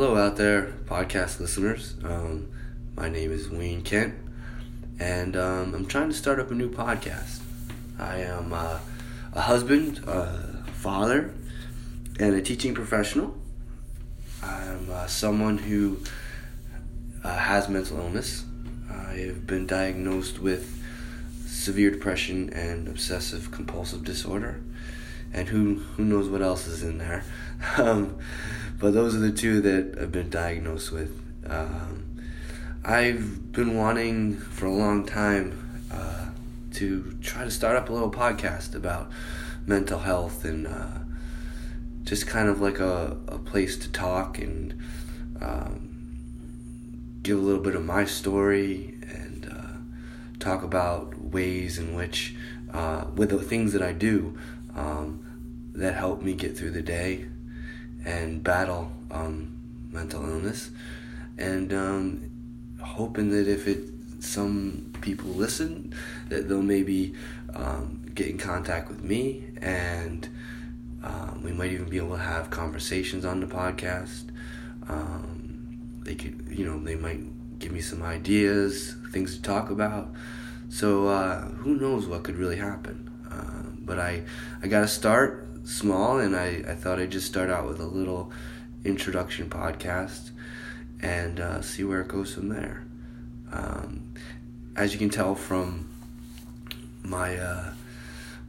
Hello, out there, podcast listeners. Um, my name is Wayne Kent, and um, I'm trying to start up a new podcast. I am uh, a husband, a father, and a teaching professional. I'm uh, someone who uh, has mental illness. I have been diagnosed with severe depression and obsessive compulsive disorder, and who who knows what else is in there. Um, but those are the two that I've been diagnosed with. Um, I've been wanting for a long time uh, to try to start up a little podcast about mental health and uh, just kind of like a, a place to talk and um, give a little bit of my story and uh, talk about ways in which, uh, with the things that I do, um, that help me get through the day and battle um, mental illness, and um, hoping that if it some people listen, that they'll maybe um, get in contact with me, and um, we might even be able to have conversations on the podcast. Um, they could, you know, they might give me some ideas, things to talk about. So uh, who knows what could really happen? Uh, but I, I got to start small, and I, I thought I'd just start out with a little introduction podcast and uh, see where it goes from there. Um, as you can tell from my uh,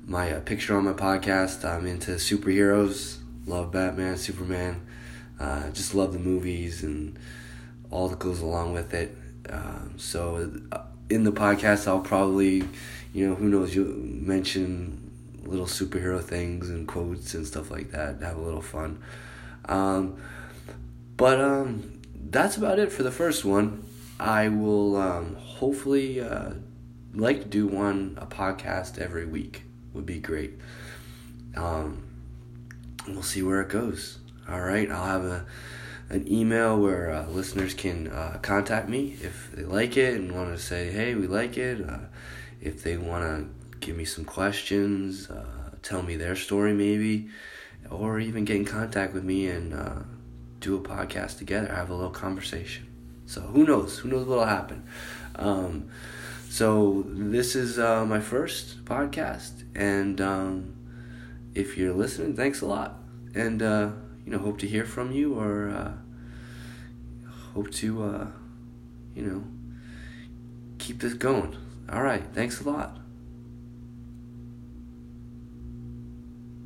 my uh, picture on my podcast, I'm into superheroes. Love Batman, Superman. Uh, just love the movies and all that goes along with it. Um, so uh, in the podcast, I'll probably, you know, who knows, you mention little superhero things and quotes and stuff like that. Have a little fun. Um, but um, that's about it for the first one. I will um, hopefully uh, like to do one a podcast every week. Would be great. Um, we'll see where it goes. All right, I'll have a an email where uh, listeners can uh, contact me if they like it and want to say, "Hey, we like it." Uh, if they want to give me some questions, uh, tell me their story maybe, or even get in contact with me and uh, do a podcast together, have a little conversation. So who knows? Who knows what'll happen? Um, so this is uh, my first podcast, and um, if you're listening, thanks a lot, and uh, you know hope to hear from you or uh, hope to uh, you know keep this going. All right, thanks a lot.